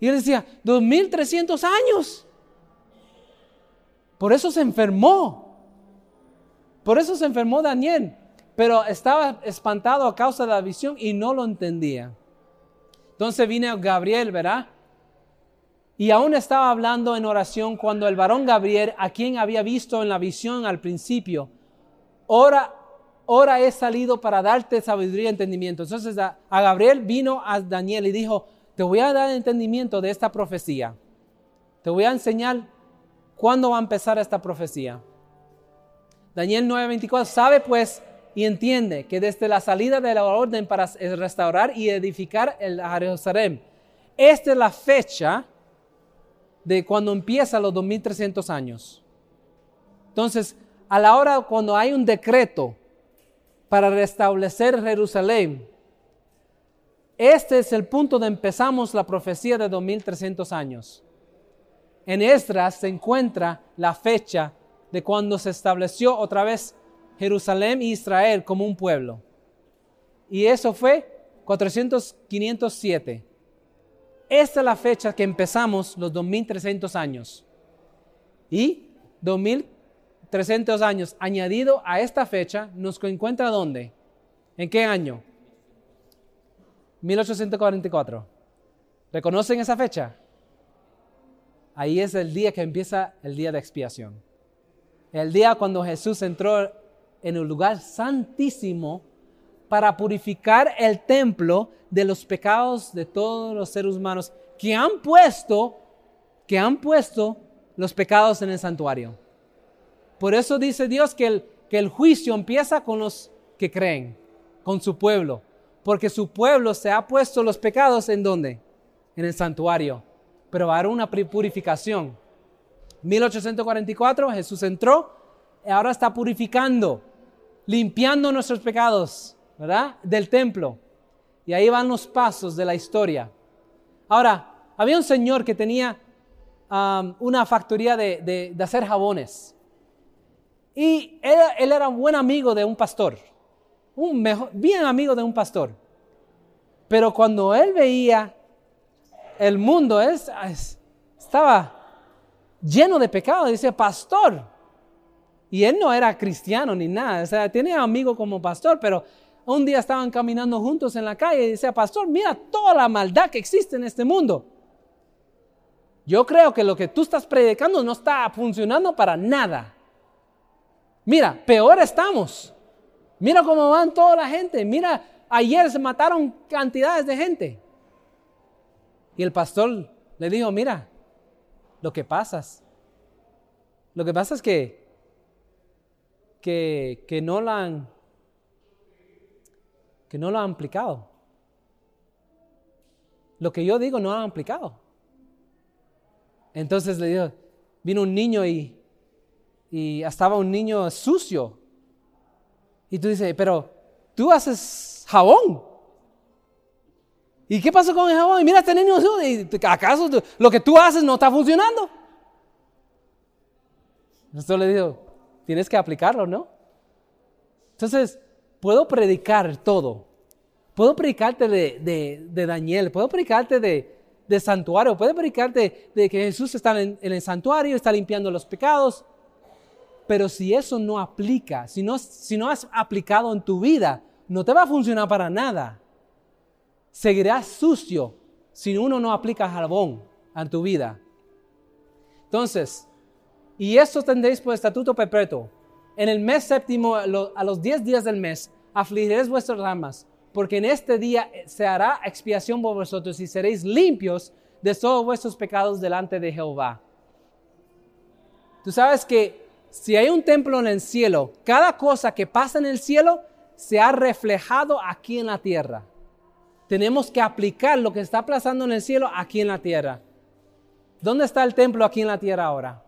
Y él decía, 2300 años. Por eso se enfermó. Por eso se enfermó Daniel. Pero estaba espantado a causa de la visión y no lo entendía. Entonces vino Gabriel, ¿verdad? Y aún estaba hablando en oración cuando el varón Gabriel, a quien había visto en la visión al principio, ora, ora he salido para darte sabiduría y entendimiento. Entonces a, a Gabriel vino a Daniel y dijo, te voy a dar entendimiento de esta profecía. Te voy a enseñar cuándo va a empezar esta profecía. Daniel 9:24 sabe pues y entiende que desde la salida de la orden para restaurar y edificar el Jerusalén, esta es la fecha de cuando empieza los 2300 años. Entonces, a la hora cuando hay un decreto para restablecer Jerusalén, este es el punto donde empezamos la profecía de 2300 años. En Esdras se encuentra la fecha de cuando se estableció otra vez Jerusalén e Israel como un pueblo. Y eso fue 400, 507. Esta es la fecha que empezamos los 2300 años. Y 2300 años añadido a esta fecha nos encuentra dónde? ¿En qué año? 1844. ¿Reconocen esa fecha? Ahí es el día que empieza el día de expiación. El día cuando Jesús entró en el lugar santísimo para purificar el templo de los pecados de todos los seres humanos que han puesto, que han puesto los pecados en el santuario. Por eso dice Dios que el, que el juicio empieza con los que creen, con su pueblo porque su pueblo se ha puesto los pecados en dónde? En el santuario. Pero va a una purificación. 1844 Jesús entró y ahora está purificando, limpiando nuestros pecados, ¿verdad? Del templo. Y ahí van los pasos de la historia. Ahora, había un señor que tenía um, una factoría de, hacer jabones. Y él, él era un buen amigo de un pastor un mejor, bien amigo de un pastor. Pero cuando él veía el mundo, es, estaba lleno de pecado, dice, pastor. Y él no era cristiano ni nada, o sea, tenía amigo como pastor, pero un día estaban caminando juntos en la calle y decía, pastor, mira toda la maldad que existe en este mundo. Yo creo que lo que tú estás predicando no está funcionando para nada. Mira, peor estamos. Mira cómo van toda la gente. Mira, ayer se mataron cantidades de gente. Y el pastor le dijo, mira, lo que pasa, lo que pasa es que, que, que no lo han, que no lo han aplicado. Lo que yo digo no lo han aplicado. Entonces le dijo, vino un niño y, y estaba un niño sucio y tú dices, pero tú haces jabón. ¿Y qué pasó con el jabón? Y mira, este niño, ¿acaso lo que tú haces no está funcionando? Entonces le digo, tienes que aplicarlo, ¿no? Entonces, puedo predicar todo. Puedo predicarte de, Daniel, puedo predicarte de, santuario, puedo predicarte de que Jesús está en el santuario, está limpiando los pecados, pero si eso no aplica, si no, si no has aplicado en tu vida, no te va a funcionar para nada. Seguirás sucio si uno no aplica jabón en tu vida. Entonces, y esto tendréis por estatuto perpetuo. En el mes séptimo, a los diez días del mes, afligiréis vuestras almas, porque en este día se hará expiación por vosotros y seréis limpios de todos vuestros pecados delante de Jehová. Tú sabes que si hay un templo en el cielo, cada cosa que pasa en el cielo se ha reflejado aquí en la tierra. Tenemos que aplicar lo que está pasando en el cielo aquí en la tierra. ¿Dónde está el templo aquí en la tierra ahora?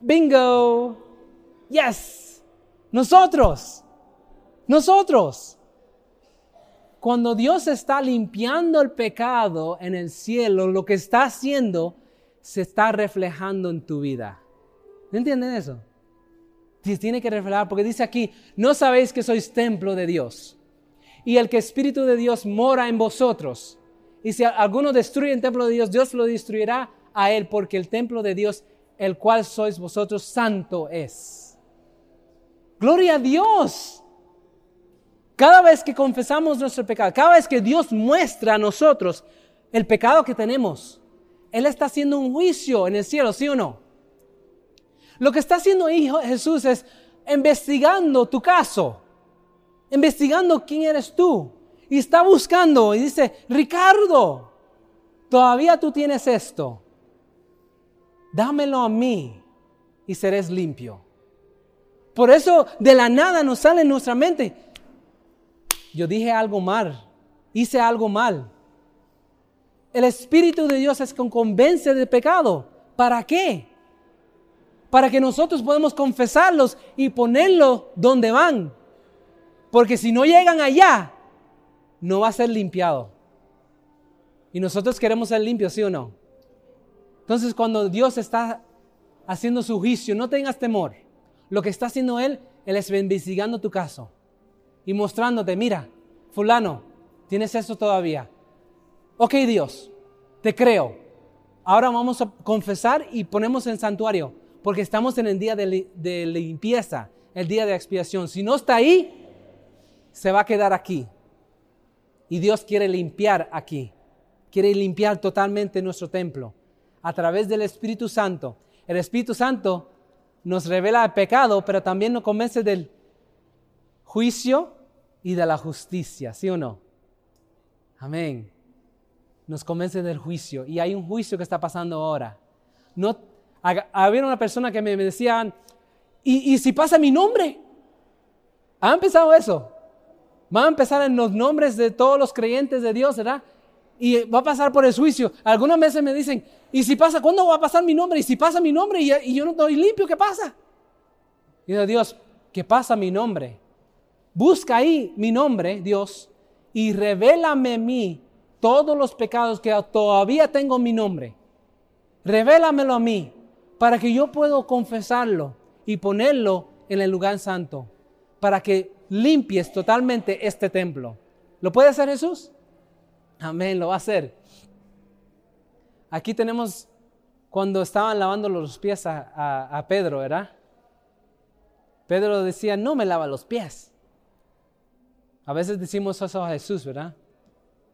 Bingo. Yes. Nosotros. Nosotros. Cuando Dios está limpiando el pecado en el cielo, lo que está haciendo se está reflejando en tu vida. ¿Entienden eso? Tiene que reflejar, porque dice aquí, no sabéis que sois templo de Dios. Y el que Espíritu de Dios mora en vosotros. Y si alguno destruye el templo de Dios, Dios lo destruirá a él, porque el templo de Dios, el cual sois vosotros, santo es. Gloria a Dios. Cada vez que confesamos nuestro pecado, cada vez que Dios muestra a nosotros el pecado que tenemos, Él está haciendo un juicio en el cielo, ¿sí o no? Lo que está haciendo Jesús es investigando tu caso, investigando quién eres tú. Y está buscando y dice, Ricardo, todavía tú tienes esto. Dámelo a mí y serás limpio. Por eso de la nada nos sale en nuestra mente, yo dije algo mal, hice algo mal. El Espíritu de Dios es con convence de pecado. ¿Para qué? Para que nosotros podamos confesarlos y ponerlo donde van. Porque si no llegan allá, no va a ser limpiado. Y nosotros queremos ser limpios, ¿sí o no? Entonces cuando Dios está haciendo su juicio, no tengas temor. Lo que está haciendo Él, Él es investigando tu caso y mostrándote, mira, fulano, tienes eso todavía. Ok Dios, te creo. Ahora vamos a confesar y ponemos en santuario, porque estamos en el día de, limpieza, el día de expiación. Si no está ahí, se va a quedar aquí. Y Dios quiere limpiar aquí. Quiere limpiar totalmente nuestro templo a través del Espíritu Santo. El Espíritu Santo nos revela el pecado, pero también nos convence del juicio y de la justicia, ¿sí o no? Amén. Nos convence del juicio y hay un juicio que está pasando ahora. No, había una persona que me, decían, ¿y, ¿y si pasa mi nombre? ¿Ha empezado eso? Va a empezar en los nombres de todos los creyentes de Dios, ¿verdad? Y va a pasar por el juicio. Algunas veces me dicen, ¿y si pasa? ¿Cuándo va a pasar mi nombre? ¿Y si pasa mi nombre y, yo no estoy limpio? ¿Qué pasa? Y digo, Dios, ¿qué pasa mi nombre? Busca ahí mi nombre, Dios, y revélame a mí todos los pecados que todavía tengo mi nombre. Revélamelo a mí para que yo pueda confesarlo y ponerlo en el lugar santo, para que limpies totalmente este templo. ¿Lo puede hacer Jesús? Amén, lo va a hacer. Aquí tenemos cuando estaban lavando los pies a, Pedro, ¿verdad? Pedro decía, no me lava los pies. A veces decimos eso a Jesús, ¿verdad?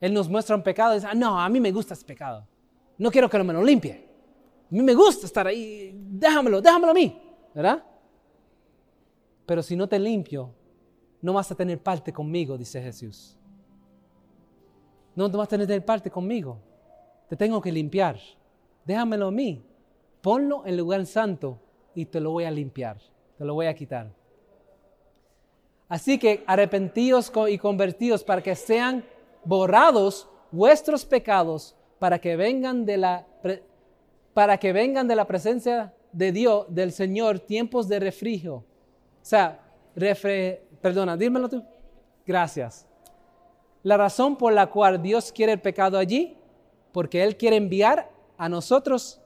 Él nos muestra un pecado y dice, ah, no, a mí me gusta ese pecado. No quiero que me lo limpie. Mí me gusta estar ahí, déjamelo, déjamelo a mí, ¿verdad? Pero si no te limpio, no vas a tener parte conmigo, dice Jesús. No, vas a tener parte conmigo. Te tengo que limpiar. Déjamelo a mí. Ponlo en lugar santo y te lo voy a limpiar. Te lo voy a quitar. Así que arrepentíos y convertidos para que sean borrados vuestros pecados, para que vengan de la, para que vengan de la presencia de Dios, del Señor, tiempos de refrigerio. O sea, refre, Perdona, dímelo tú. Gracias. La razón por la cual Dios quiere el pecado allí, porque Él quiere enviar a nosotros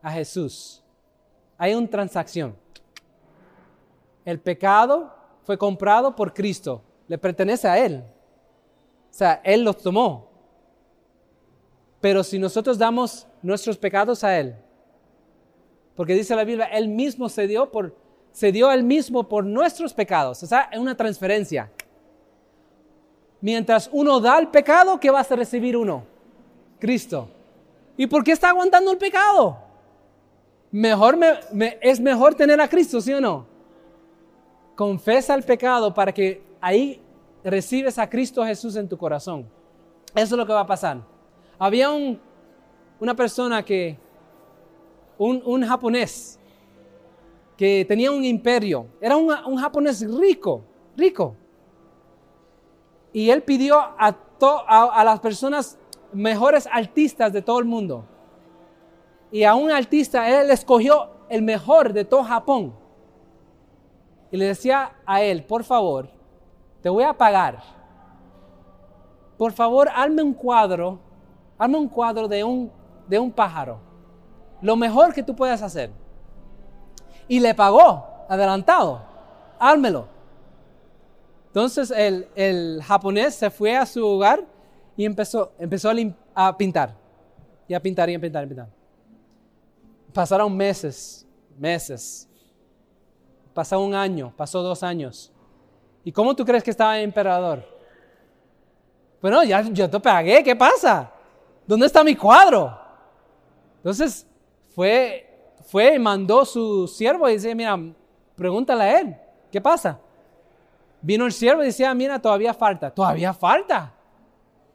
a Jesús. Hay una transacción. El pecado fue comprado por Cristo, le pertenece a Él. O sea, Él los tomó. Pero si nosotros damos nuestros pecados a Él, porque dice la Biblia, Él mismo se dio por se dio él mismo por nuestros pecados. O sea, es una transferencia. Mientras uno da el pecado, ¿qué vas a recibir uno? Cristo. ¿Y por qué está aguantando el pecado? Mejor es mejor tener a Cristo, ¿sí o no? Confesa el pecado para que ahí recibes a Cristo Jesús en tu corazón. Eso es lo que va a pasar. Había un, una persona que, un, un japonés, que tenía un imperio. Era un, japonés rico, rico. Y él pidió a, a, las personas mejores artistas de todo el mundo. Y a un artista, él escogió el mejor de todo Japón. Y le decía a él, por favor, te voy a pagar. Por favor, hazme un cuadro, hazme un cuadro de un, de un pájaro. Lo mejor que tú puedas hacer. Y le pagó, adelantado, házmelo. Entonces el, el japonés se fue a su hogar y empezó, empezó a, pintar. Y a pintar y a pintar y a pintar. Pasaron meses, meses. Pasó un año, pasó dos años. ¿Y cómo tú crees que estaba el emperador? Bueno, ya yo te pagué, ¿qué pasa? ¿Dónde está mi cuadro? Entonces fue, fue y mandó su siervo y dice, mira, pregúntale a él, ¿qué pasa? Vino el siervo y decía, mira, todavía falta, todavía falta.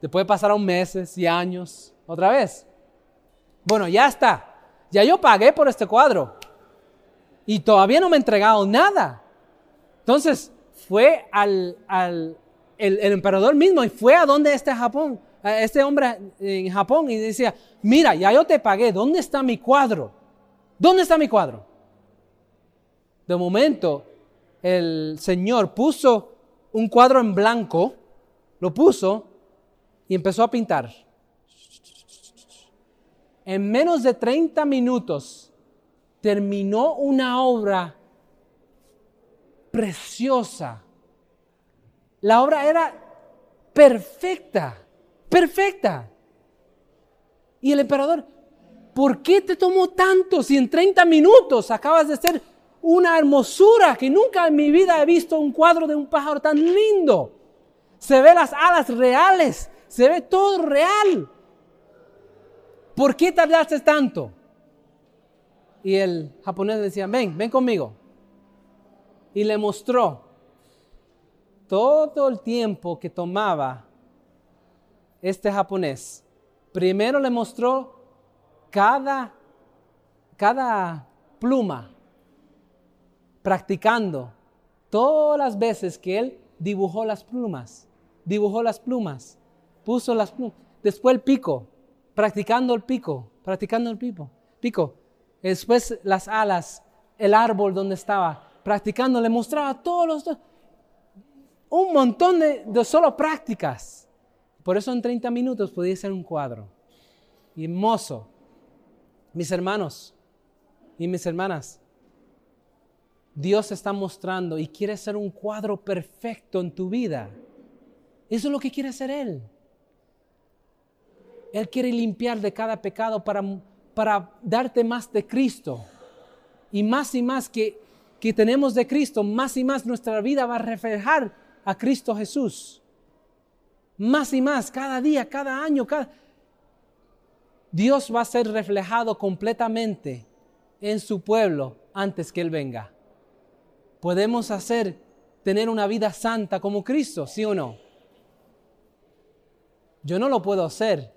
Después pasaron meses y años otra vez. Bueno, ya está. Ya yo pagué por este cuadro. Y todavía no me he entregado nada. Entonces fue al, al el, emperador mismo y fue a donde este Japón, este hombre en Japón y decía, mira, ya yo te pagué, ¿dónde está mi cuadro? ¿Dónde está mi cuadro? De momento, el Señor puso un cuadro en blanco, lo puso y empezó a pintar. En menos de 30 minutos terminó una obra preciosa. La obra era perfecta, perfecta. Y el emperador, ¿por qué te tomó tanto si en 30 minutos acabas de ser una hermosura que nunca en mi vida he visto un cuadro de un pájaro tan lindo? Se ve las alas reales, se ve todo real. ¿Por qué tardaste tanto? Y el japonés decía, ven, ven conmigo. Y le mostró todo el tiempo que tomaba este japonés. Primero le mostró cada, cada pluma, practicando todas las veces que él dibujó las plumas, dibujó las plumas puso las Después el pico, practicando el pico, practicando el pico. pico. Después las alas, el árbol donde estaba, practicando, le mostraba todos los... Un montón de, de solo prácticas. Por eso en 30 minutos podía ser un cuadro. Hermoso. Mis hermanos y mis hermanas, Dios está mostrando y quiere ser un cuadro perfecto en tu vida. Eso es lo que quiere hacer Él. Él quiere limpiar de cada pecado para, para darte más de Cristo. Y más y más que, que tenemos de Cristo, más y más nuestra vida va a reflejar a Cristo Jesús. Más y más, cada día, cada año, cada... Dios va a ser reflejado completamente en su pueblo antes que Él venga. Podemos hacer, tener una vida santa como Cristo, ¿sí o no? Yo no lo puedo hacer,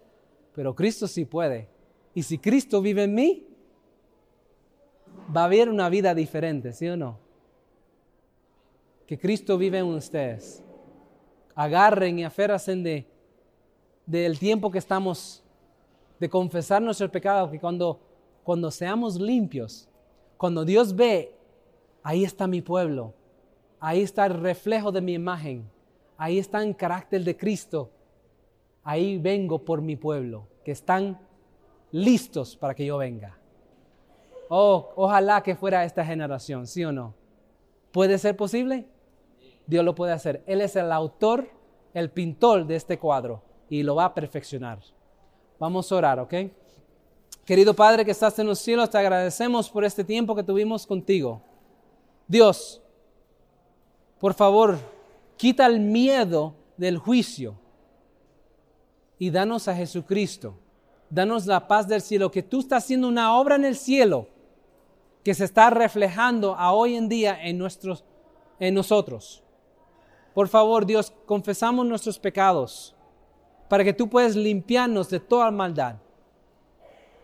pero Cristo sí puede. Y si Cristo vive en mí, va a haber una vida diferente, ¿sí o no? Que Cristo vive en ustedes. Agarren y aférrasen de del tiempo que estamos de confesar nuestros pecados, que cuando, cuando seamos limpios, cuando Dios ve, ahí está mi pueblo, ahí está el reflejo de mi imagen, ahí está el carácter de Cristo ahí vengo por mi pueblo, que están listos para que yo venga. Oh, ojalá que fuera esta generación, ¿sí o no? ¿Puede ser posible? Dios lo puede hacer. Él es el autor, el pintor de este cuadro y lo va a perfeccionar. Vamos a orar, ¿ok? Querido Padre que estás en los cielos, te agradecemos por este tiempo que tuvimos contigo. Dios, por favor, quita el miedo del juicio y danos a Jesucristo. Danos la paz del cielo, que tú estás haciendo una obra en el cielo que se está reflejando a hoy en día en, nuestros, en nosotros. Por favor, Dios, confesamos nuestros pecados para que tú puedas limpiarnos de toda maldad.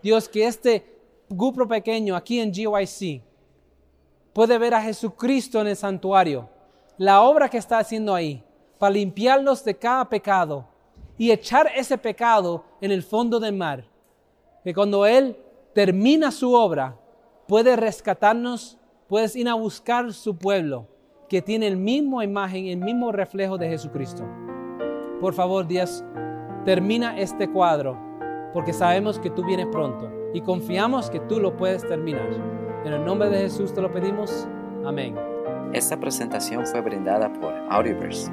Dios, que este grupo pequeño aquí en GYC puede ver a Jesucristo en el santuario, la obra que está haciendo ahí, para limpiarnos de cada pecado y echar ese pecado en el fondo del mar, que cuando Él termina su obra, puede rescatarnos, puedes ir a buscar su pueblo, que tiene el mismo imagen, el mismo reflejo de Jesucristo. Por favor, Dios, termina este cuadro, porque sabemos que tú vienes pronto y confiamos que tú lo puedes terminar. En el nombre de Jesús te lo pedimos. Amén. Esta presentación fue brindada por Audioverse,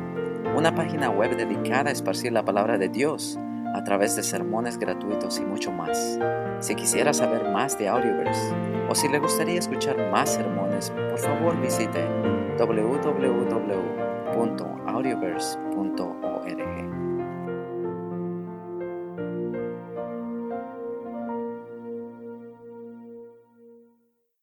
una página web dedicada a esparcir la palabra de Dios a través de sermones gratuitos y mucho más. Si quisiera saber más de Audioverse o si le gustaría escuchar más sermones, por favor visite www.audioverse.org.